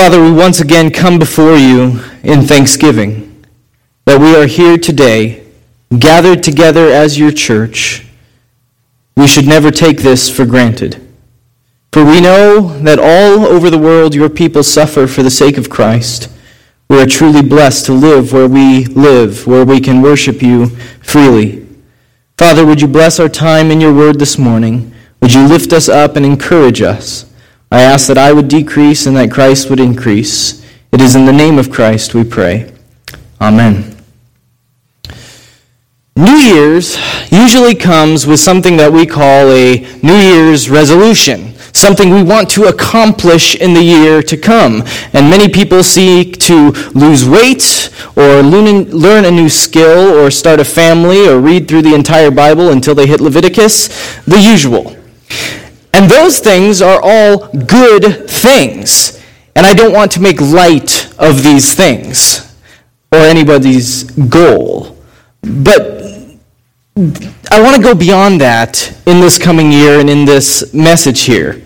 Father, we once again come before you in thanksgiving that we are here today, gathered together as your church. We should never take this for granted. For we know that all over the world your people suffer for the sake of Christ. We are truly blessed to live where we live, where we can worship you freely. Father, would you bless our time in your word this morning? Would you lift us up and encourage us? I ask that I would decrease and that Christ would increase. It is in the name of Christ we pray. Amen. New Year's usually comes with something that we call a New Year's resolution, something we want to accomplish in the year to come. And many people seek to lose weight or learn a new skill or start a family or read through the entire Bible until they hit Leviticus, the usual. And those things are all good things. And I don't want to make light of these things or anybody's goal. But I want to go beyond that in this coming year and in this message here.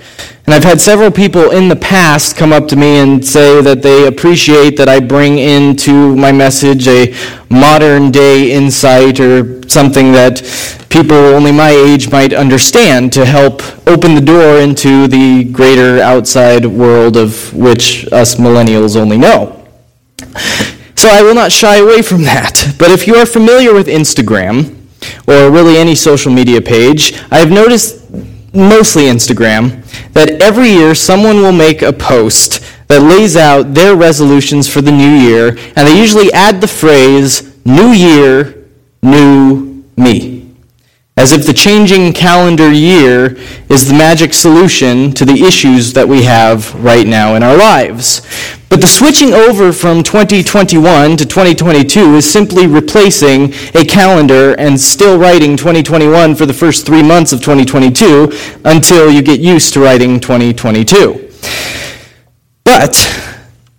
And I've had several people in the past come up to me and say that they appreciate that I bring into my message a modern day insight or something that people only my age might understand to help open the door into the greater outside world of which us millennials only know. So I will not shy away from that. But if you are familiar with Instagram, or really any social media page, I've noticed mostly Instagram, that every year someone will make a post that lays out their resolutions for the new year, and they usually add the phrase, New Year, New Me. As if the changing calendar year is the magic solution to the issues that we have right now in our lives. But the switching over from 2021 to 2022 is simply replacing a calendar and still writing 2021 for the first three months of 2022 until you get used to writing 2022. But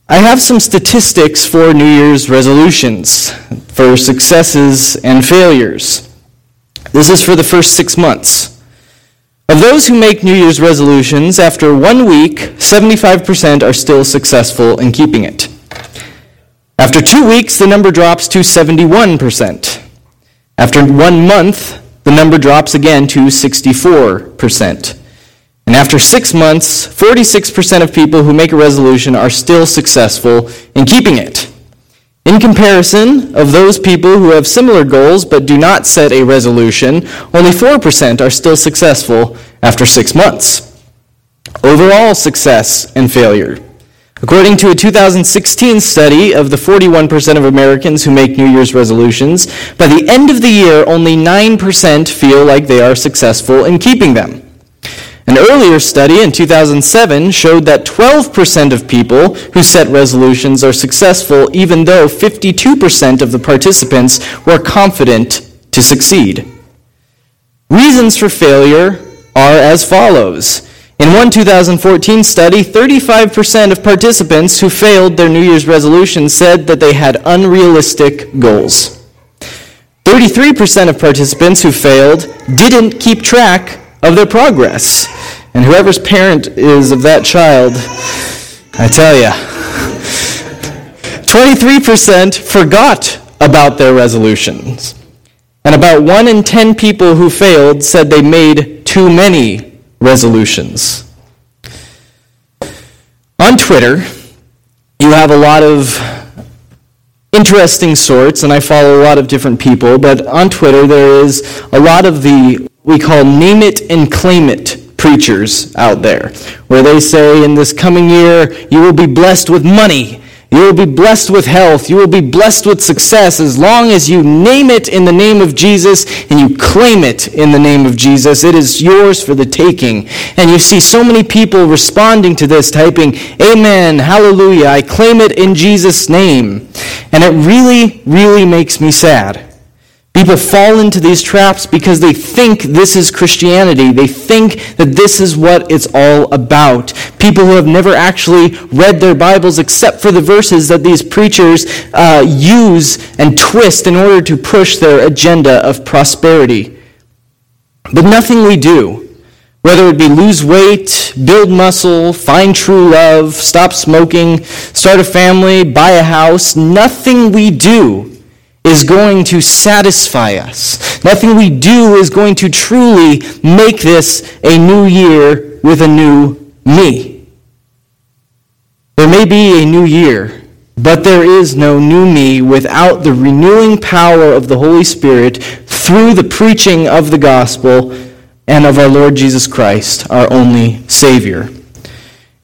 I have some statistics for New Year's resolutions, for successes and failures. This is for the first six months. Of those who make New Year's resolutions, after one week, 75% are still successful in keeping it. After two weeks, the number drops to 71%. After one month, the number drops again to 64%. And after six months, 46% of people who make a resolution are still successful in keeping it. In comparison, of those people who have similar goals but do not set a resolution, only 4% are still successful after six months. Overall success and failure. According to a 2016 study of the 41% of Americans who make New Year's resolutions, by the end of the year, only 9% feel like they are successful in keeping them. An earlier study in 2007 showed that 12% of people who set resolutions are successful, even though 52% of the participants were confident to succeed. Reasons for failure are as follows. In one 2014 study, 35% of participants who failed their New Year's resolution said that they had unrealistic goals. 33% of participants who failed didn't keep track of their progress. And whoever's parent is of that child, I tell you, 23% forgot about their resolutions. And about 1 in 10 people who failed said they made too many resolutions. On Twitter, you have a lot of interesting sorts, and I follow a lot of different people, but on Twitter there is a lot of the we call name it and claim it preachers out there, where they say in this coming year, you will be blessed with money. You will be blessed with health. You will be blessed with success as long as you name it in the name of Jesus and you claim it in the name of Jesus. It is yours for the taking. And you see so many people responding to this, typing, Amen, hallelujah, I claim it in Jesus' name. And it really, really makes me sad. People fall into these traps because they think this is Christianity. They think that this is what it's all about. People who have never actually read their Bibles except for the verses that these preachers uh, use and twist in order to push their agenda of prosperity. But nothing we do, Whether it be lose weight, build muscle, find true love, stop smoking, start a family, buy a house, nothing we do is going to satisfy us. Nothing we do is going to truly make this a new year with a new me. There may be a new year, but there is no new me without the renewing power of the Holy Spirit through the preaching of the gospel and of our Lord Jesus Christ, our only Savior.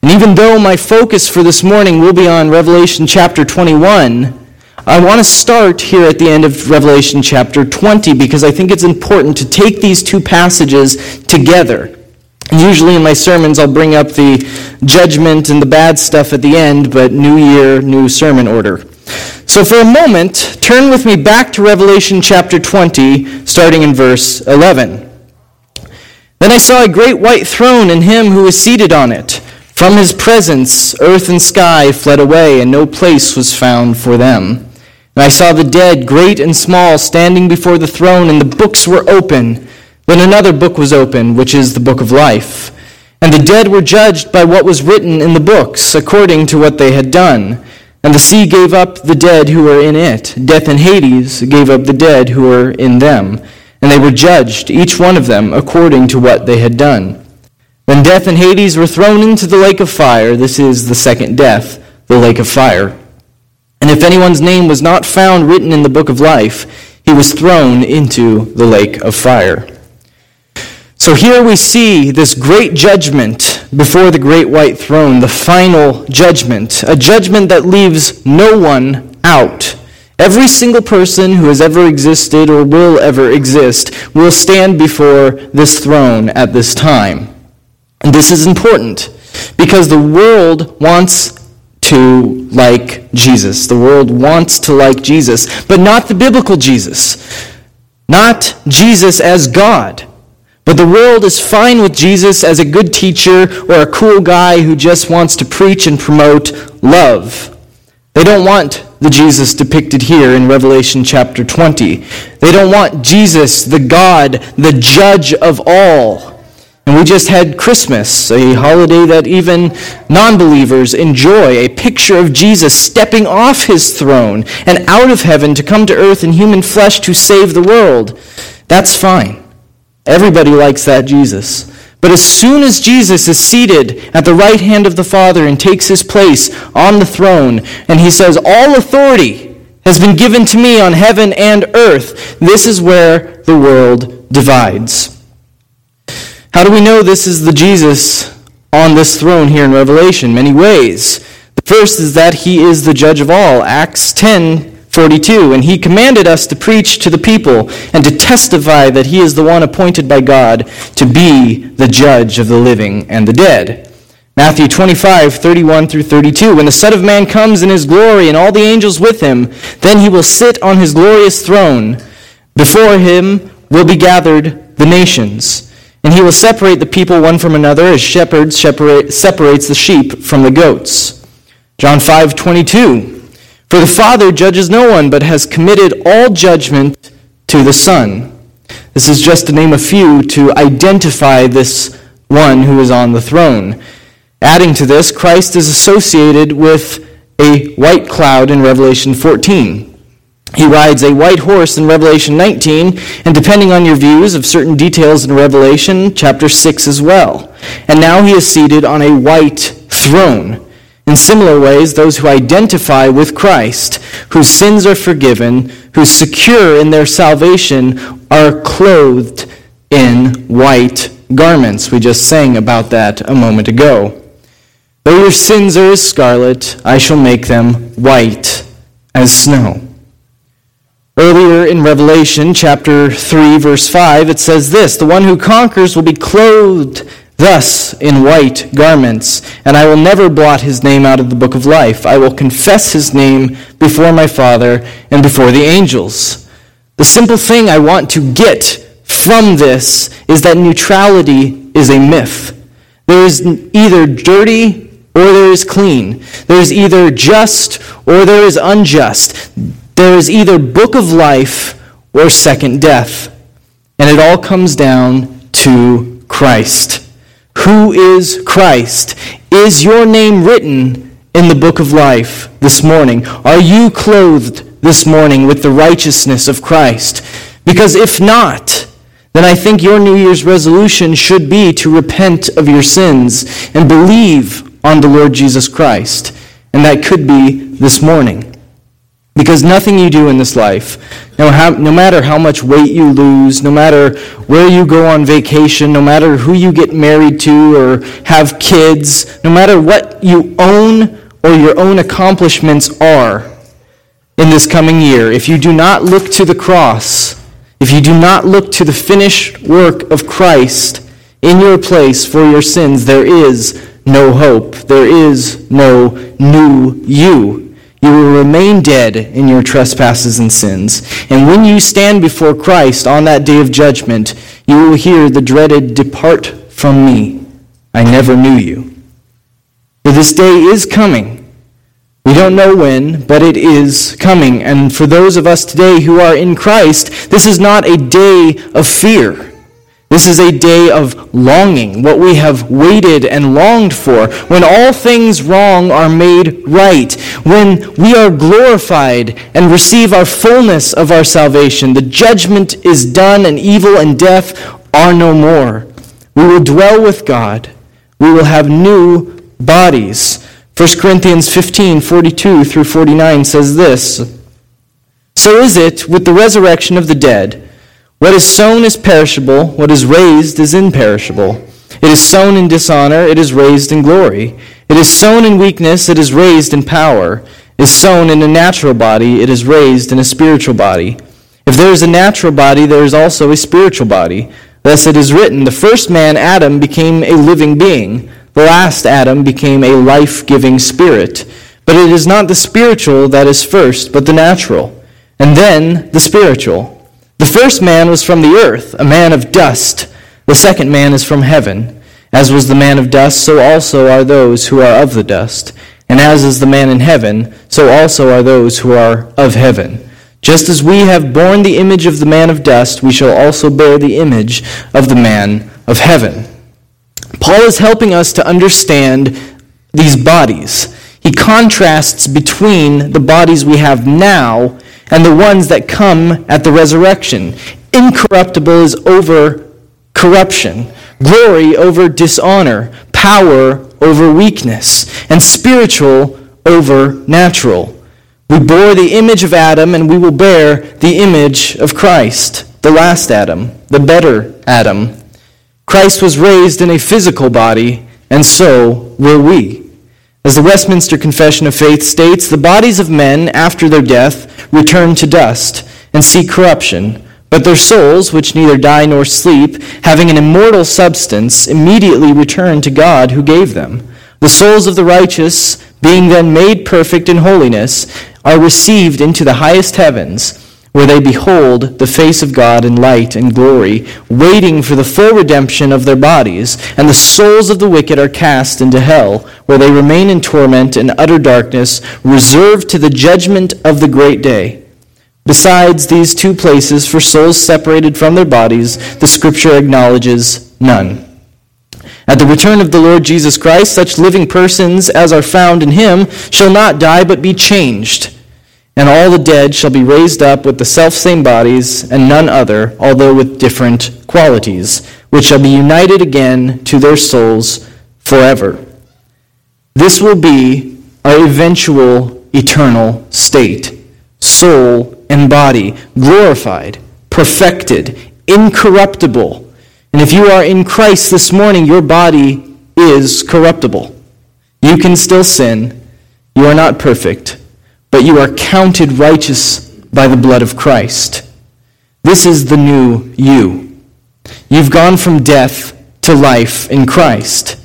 And even though my focus for this morning will be on Revelation chapter 21, I want to start here at the end of Revelation chapter 20 because I think it's important to take these two passages together. Usually in my sermons, I'll bring up the judgment and the bad stuff at the end, but new year, new sermon order. So for a moment, turn with me back to Revelation chapter 20, starting in verse 11. Then I saw a great white throne and him who was seated on it. From his presence, earth and sky fled away, and no place was found for them. And I saw the dead, great and small, standing before the throne, and the books were open. Then another book was opened, which is the book of life. And the dead were judged by what was written in the books, according to what they had done. And the sea gave up the dead who were in it. Death and Hades gave up the dead who were in them and they were judged, each one of them, according to what they had done. Then death and Hades were thrown into the lake of fire. This is the second death, the lake of fire. And if anyone's name was not found written in the book of life, he was thrown into the lake of fire. So here we see this great judgment before the great white throne, the final judgment, a judgment that leaves no one out. Every single person who has ever existed or will ever exist will stand before this throne at this time. And this is important because the world wants to like Jesus. The world wants to like Jesus, but not the biblical Jesus. Not Jesus as God. But the world is fine with Jesus as a good teacher or a cool guy who just wants to preach and promote love. They don't want the Jesus depicted here in Revelation chapter 20. They don't want Jesus, the God, the judge of all. And we just had Christmas, a holiday that even non believers enjoy, a picture of Jesus stepping off his throne and out of heaven to come to earth in human flesh to save the world. That's fine. Everybody likes that Jesus. But as soon as Jesus is seated at the right hand of the Father and takes his place on the throne, and he says, All authority has been given to me on heaven and earth, this is where the world divides. How do we know this is the Jesus on this throne here in Revelation? Many ways. The first is that he is the judge of all. Acts 10 42. And he commanded us to preach to the people and to testify that he is the one appointed by God to be the judge of the living and the dead. Matthew 25, 31 through 32. When the Son of Man comes in his glory and all the angels with him, then he will sit on his glorious throne. Before him will be gathered the nations. And he will separate the people one from another as shepherds separate, separates the sheep from the goats. John 5, 22. For the Father judges no one, but has committed all judgment to the Son. This is just to name a few to identify this one who is on the throne. Adding to this, Christ is associated with a white cloud in Revelation 14. He rides a white horse in Revelation 19, and depending on your views of certain details in Revelation, chapter 6 as well. And now he is seated on a white throne. In similar ways, those who identify with Christ, whose sins are forgiven, who secure in their salvation, are clothed in white garments. We just sang about that a moment ago. Though your sins are as scarlet, I shall make them white as snow. Earlier in Revelation chapter 3 verse 5 it says this, the one who conquers will be clothed thus in white garments, and I will never blot his name out of the book of life. I will confess his name before my Father and before the angels. The simple thing I want to get from this is that neutrality is a myth. There is either dirty or there is clean. There is either just or there is unjust. There is either book of life or second death. And it all comes down to Christ. who is Christ? Is your name written in the book of life this morning? Are you clothed this morning with the righteousness of Christ? Because if not, then I think your New Year's resolution should be to repent of your sins and believe on the Lord Jesus Christ. And that could be this morning. Because nothing you do in this life, no, how, no matter how much weight you lose, no matter where you go on vacation, no matter who you get married to or have kids, no matter what you own or your own accomplishments are in this coming year, if you do not look to the cross, if you do not look to the finished work of Christ in your place for your sins, there is no hope. There is no new you. You will remain dead in your trespasses and sins. And when you stand before Christ on that day of judgment, you will hear the dreaded, Depart from me. I never knew you. For this day is coming we don't know when, but it is coming. And for those of us today who are in Christ, this is not a day of fear. This is a day of longing, what we have waited and longed for, when all things wrong are made right, when we are glorified and receive our fullness of our salvation. The judgment is done, and evil and death are no more. We will dwell with God. We will have new bodies. 1 Corinthians 15, 42 through 49 says this So is it with the resurrection of the dead. What is sown is perishable, what is raised is imperishable. It is sown in dishonor, it is raised in glory. It is sown in weakness, it is raised in power. It is sown in a natural body, it is raised in a spiritual body. If there is a natural body, there is also a spiritual body. Thus it is written, the first man, Adam, became a living being. The last Adam became a life giving spirit. But it is not the spiritual that is first, but the natural, and then the spiritual. The first man was from the earth, a man of dust. The second man is from heaven. As was the man of dust, so also are those who are of the dust. And as is the man in heaven, so also are those who are of heaven. Just as we have borne the image of the man of dust, we shall also bear the image of the man of heaven. Paul is helping us to understand these bodies. He contrasts between the bodies we have now and the ones that come at the resurrection. Incorruptible is over corruption, glory over dishonor, power over weakness, and spiritual over natural. We bore the image of Adam, and we will bear the image of Christ, the last Adam, the better Adam. Christ was raised in a physical body, and so were we. As the Westminster Confession of Faith states, the bodies of men, after their death, return to dust and see corruption, but their souls, which neither die nor sleep, having an immortal substance, immediately return to God who gave them. The souls of the righteous, being then made perfect in holiness, are received into the highest heavens where they behold the face of God in light and glory, waiting for the full redemption of their bodies, and the souls of the wicked are cast into hell, where they remain in torment and utter darkness, reserved to the judgment of the great day. Besides these two places for souls separated from their bodies, the Scripture acknowledges none. At the return of the Lord Jesus Christ, such living persons as are found in him shall not die but be changed and all the dead shall be raised up with the selfsame bodies, and none other, although with different qualities, which shall be united again to their souls forever. This will be our eventual eternal state soul and body, glorified, perfected, incorruptible. And if you are in Christ this morning, your body is corruptible. You can still sin. You are not perfect but you are counted righteous by the blood of Christ. This is the new you. You've gone from death to life in Christ.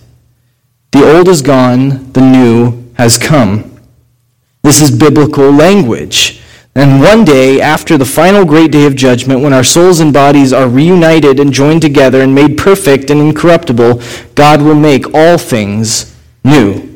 The old is gone, the new has come. This is biblical language. And one day, after the final great day of judgment, when our souls and bodies are reunited and joined together and made perfect and incorruptible, God will make all things new.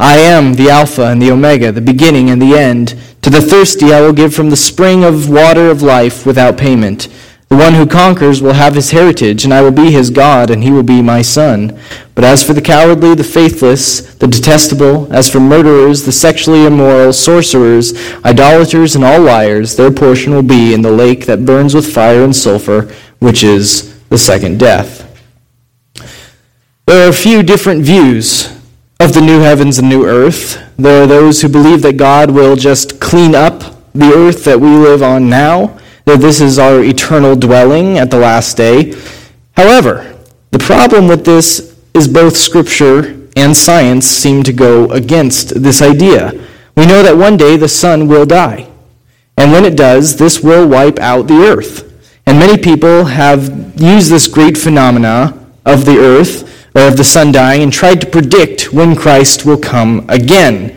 I am the Alpha and the Omega, the beginning and the end. To the thirsty I will give from the spring of water of life without payment. The one who conquers will have his heritage, and I will be his God, and he will be my son. But as for the cowardly, the faithless, the detestable, as for murderers, the sexually immoral, sorcerers, idolaters, and all liars, their portion will be in the lake that burns with fire and sulfur, which is the second death. There are a few different views of the new heavens and new earth. There are those who believe that God will just clean up the earth that we live on now, that this is our eternal dwelling at the last day. However, the problem with this is both Scripture and science seem to go against this idea. We know that one day the sun will die. And when it does, this will wipe out the earth. And many people have used this great phenomena of the earth or of the sun dying and tried to predict when Christ will come again.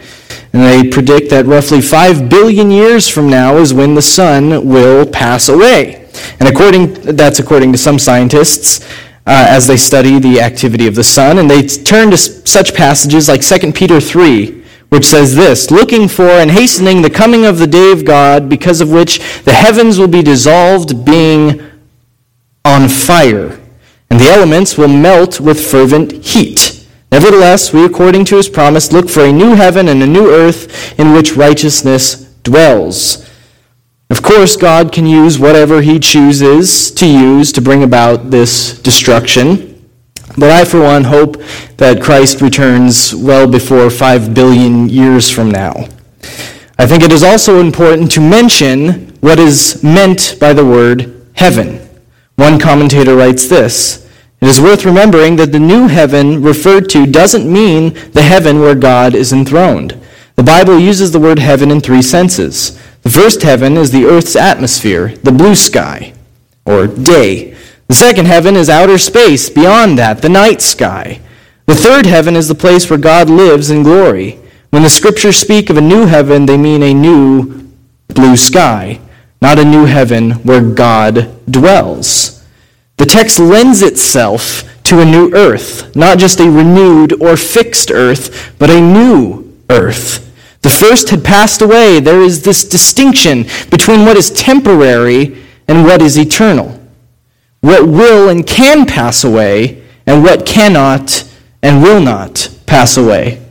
And they predict that roughly 5 billion years from now is when the sun will pass away. And according that's according to some scientists uh, as they study the activity of the sun and they turn to such passages like 2 Peter 3 which says this looking for and hastening the coming of the day of God, because of which the heavens will be dissolved, being on fire, and the elements will melt with fervent heat. Nevertheless, we, according to his promise, look for a new heaven and a new earth in which righteousness dwells. Of course, God can use whatever he chooses to use to bring about this destruction. But I, for one, hope that Christ returns well before five billion years from now. I think it is also important to mention what is meant by the word heaven. One commentator writes this It is worth remembering that the new heaven referred to doesn't mean the heaven where God is enthroned. The Bible uses the word heaven in three senses. The first heaven is the earth's atmosphere, the blue sky, or day. The second heaven is outer space, beyond that, the night sky. The third heaven is the place where God lives in glory. When the scriptures speak of a new heaven, they mean a new blue sky, not a new heaven where God dwells. The text lends itself to a new earth, not just a renewed or fixed earth, but a new earth. The first had passed away. There is this distinction between what is temporary and what is eternal what will and can pass away, and what cannot and will not pass away.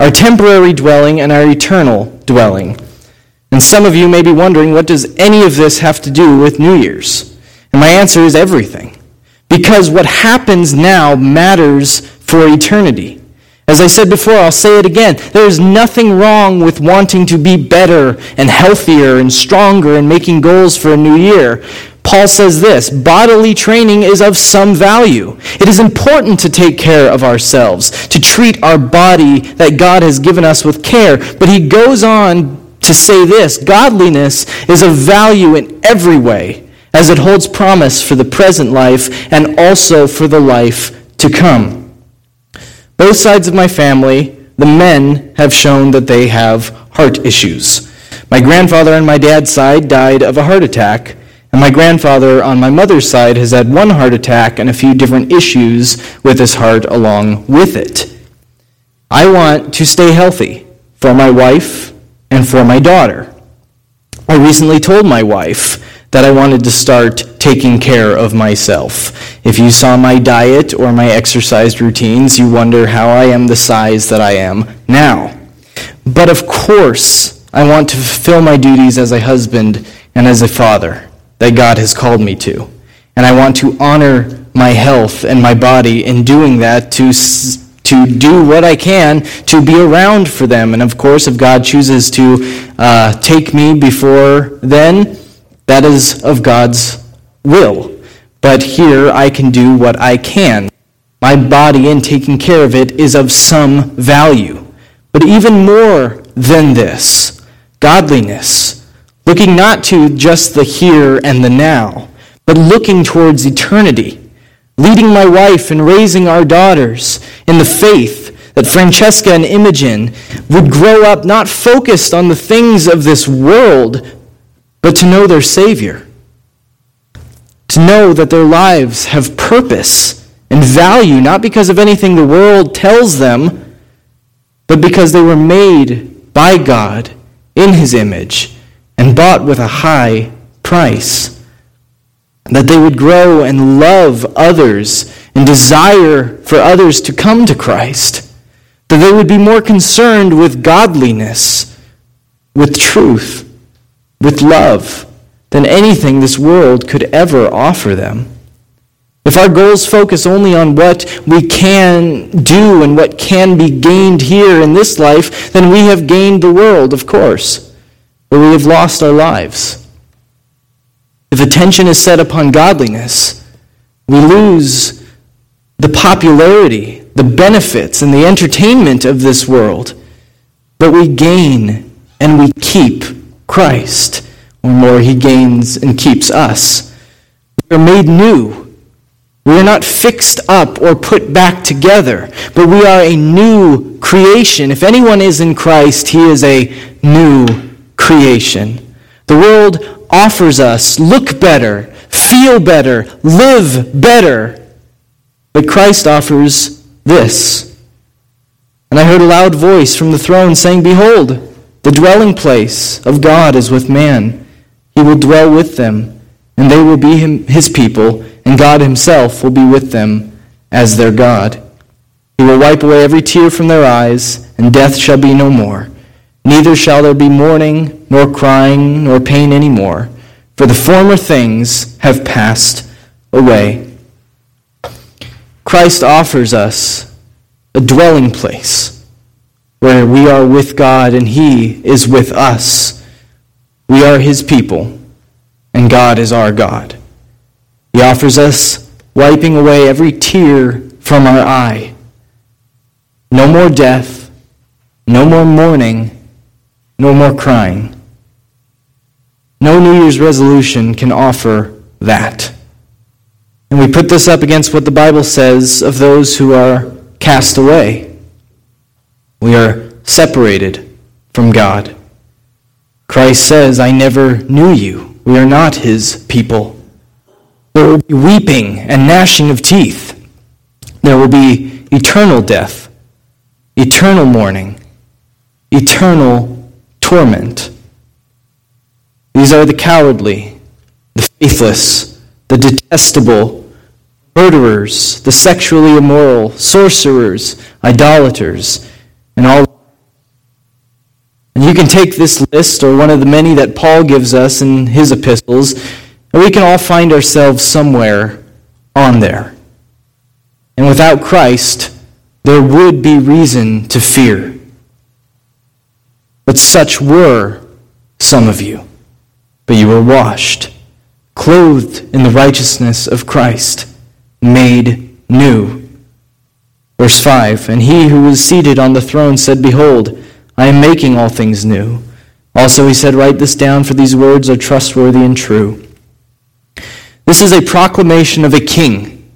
Our temporary dwelling and our eternal dwelling. And some of you may be wondering, what does any of this have to do with New Year's? And my answer is everything. Because what happens now matters for eternity. As I said before, I'll say it again. There is nothing wrong with wanting to be better and healthier and stronger and making goals for a new year. Paul says this bodily training is of some value. It is important to take care of ourselves, to treat our body that God has given us with care. But he goes on to say this godliness is of value in every way, as it holds promise for the present life and also for the life to come. Both sides of my family, the men have shown that they have heart issues. My grandfather on my dad's side died of a heart attack and my grandfather on my mother's side has had one heart attack and a few different issues with his heart along with it. I want to stay healthy for my wife and for my daughter. I recently told my wife that I wanted to start taking care of myself. If you saw my diet or my exercise routines, you wonder how I am the size that I am now. But of course, I want to fulfill my duties as a husband and as a father that God has called me to. And I want to honor my health and my body in doing that to, to do what I can to be around for them. And of course, if God chooses to uh, take me before then, that is of God's will. But here I can do what I can. My body and taking care of it is of some value. But even more than this, godliness, looking not to just the here and the now, but looking towards eternity leading my wife and raising our daughters in the faith that Francesca and Imogen would grow up not focused on the things of this world, but to know their Savior. To know that their lives have purpose and value, not because of anything the world tells them, but because they were made by God in His image and bought with a high price that they would grow and love others and desire for others to come to Christ, that they would be more concerned with godliness, with truth, with love than anything this world could ever offer them. If our goals focus only on what we can do and what can be gained here in this life, then we have gained the world, of course, but we have lost our lives. If attention is set upon godliness, we lose the popularity, the benefits, and the entertainment of this world. But we gain and we keep Christ, or more, he gains and keeps us. We are made new. We are not fixed up or put back together, but we are a new creation. If anyone is in Christ, he is a new creation. The world offers us look better, feel better, live better. But Christ offers this. And I heard a loud voice from the throne saying, Behold, the dwelling place of God is with man. He will dwell with them, and they will be him, his people, and God himself will be with them as their God. He will wipe away every tear from their eyes, and death shall be no more. Neither shall there be mourning, nor crying, nor pain any more, for the former things have passed away. Christ offers us a dwelling place where we are with God and He is with us. We are His people, and God is our God. He offers us wiping away every tear from our eye. No more death, no more mourning no more crying. No New Year's resolution can offer that. And we put this up against what the Bible says of those who are cast away. We are separated from God. Christ says, I never knew you. We are not his people. There will be weeping and gnashing of teeth. There will be eternal death, eternal mourning, eternal torment. These are the cowardly, the faithless, the detestable, murderers, the sexually immoral, sorcerers, idolaters, and all. And you can take this list, or one of the many that Paul gives us in his epistles, and we can all find ourselves somewhere on there. And without Christ, there would be reason to fear. But such were some of you. But you were washed, clothed in the righteousness of Christ, made new. Verse 5 And he who was seated on the throne said, Behold, I am making all things new. Also he said, Write this down, for these words are trustworthy and true. This is a proclamation of a king,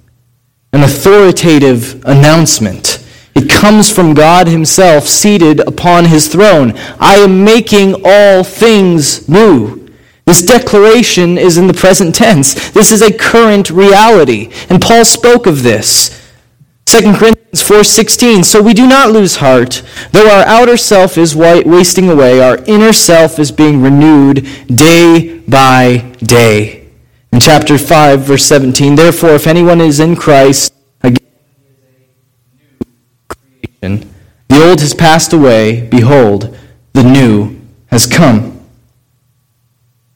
an authoritative announcement. It comes from God Himself seated upon His throne. I am making all things new. This declaration is in the present tense. This is a current reality. And Paul spoke of this. 2 Corinthians 4:16 So we do not lose heart though our outer self is wasting away our inner self is being renewed day by day. In chapter 5 verse 17 Therefore if anyone is in Christ creation the old has passed away. Behold, the new has come.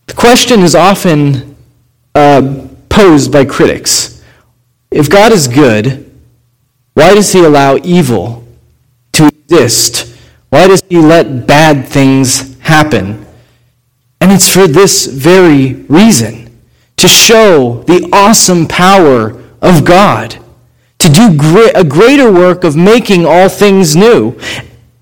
The question is often uh, posed by critics if God is good, Why does he allow evil to exist? Why does he let bad things happen? And it's for this very reason to show the awesome power of God, to do a greater work of making all things new.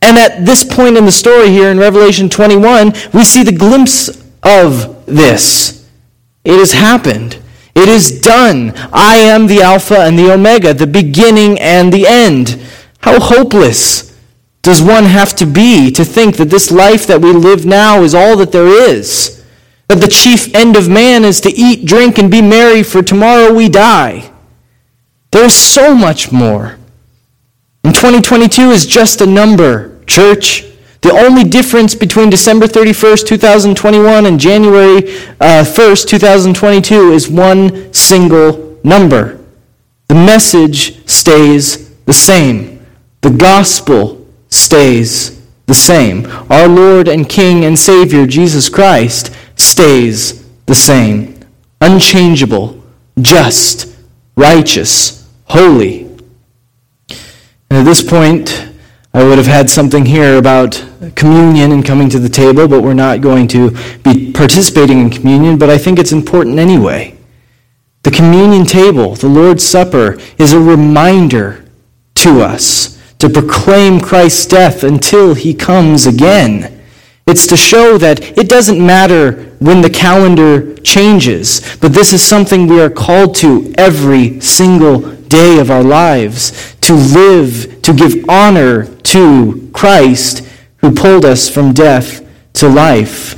And at this point in the story here in Revelation 21, we see the glimpse of this. It has happened. It is done. I am the Alpha and the Omega, the beginning and the end. How hopeless does one have to be to think that this life that we live now is all that there is? That the chief end of man is to eat, drink, and be merry, for tomorrow we die. There's so much more. And 2022 is just a number, church. The only difference between December 31st, 2021 and January uh, 1st, 2022 is one single number. The message stays the same. The gospel stays the same. Our Lord and King and Savior, Jesus Christ, stays the same. Unchangeable, just, righteous, holy. And at this point, I would have had something here about communion and coming to the table, but we're not going to be participating in communion, but I think it's important anyway. The communion table, the Lord's Supper, is a reminder to us to proclaim Christ's death until he comes again. It's to show that it doesn't matter when the calendar changes, but this is something we are called to every single day of our lives to live, to give honor to Christ who pulled us from death to life.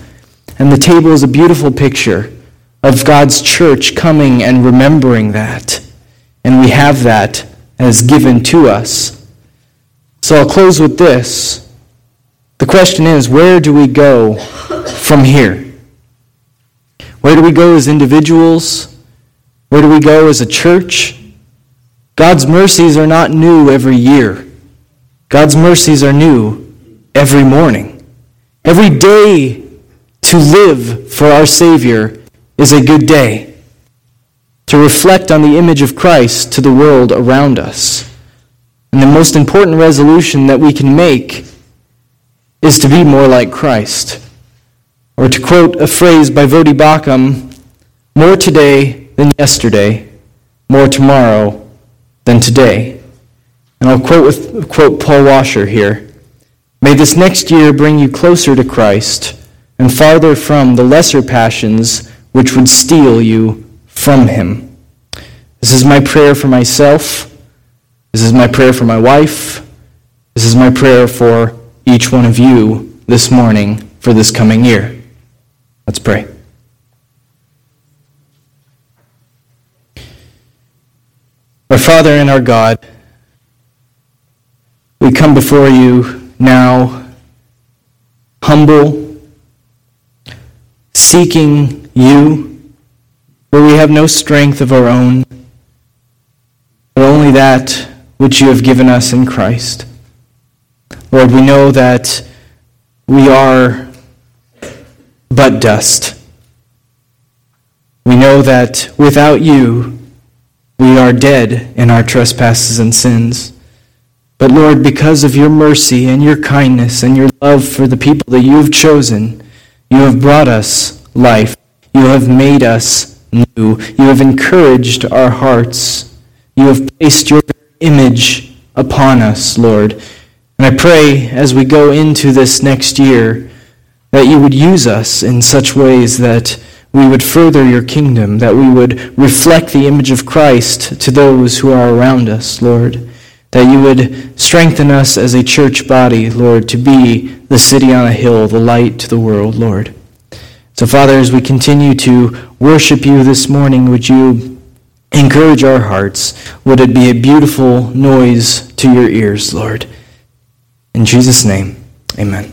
And the table is a beautiful picture of God's church coming and remembering that. And we have that as given to us. So I'll close with this. The question is where do we go from here? Where do we go as individuals? Where do we go as a church? God's mercies are not new every year. God's mercies are new every morning. Every day to live for our Savior is a good day. To reflect on the image of Christ to the world around us. And the most important resolution that we can make is to be more like Christ. Or to quote a phrase by Voddie Baucham, more today than yesterday, more tomorrow than today. And I'll quote, with, quote Paul Washer here. May this next year bring you closer to Christ and farther from the lesser passions which would steal you from him. This is my prayer for myself. This is my prayer for my wife. This is my prayer for each one of you this morning for this coming year. Let's pray. Our Father and our God, we come before you now humble, seeking you, where we have no strength of our own, but only that which you have given us in Christ. Lord, we know that we are but dust. We know that without you, we are dead in our trespasses and sins. But Lord, because of your mercy and your kindness and your love for the people that you have chosen, you have brought us life. You have made us new. You have encouraged our hearts. You have placed your image upon us, Lord. And I pray as we go into this next year that you would use us in such ways that we would further your kingdom, that we would reflect the image of Christ to those who are around us, Lord. That you would strengthen us as a church body, Lord, to be the city on a hill, the light to the world, Lord. So, Father, as we continue to worship you this morning, would you encourage our hearts? Would it be a beautiful noise to your ears, Lord? In Jesus' name, amen.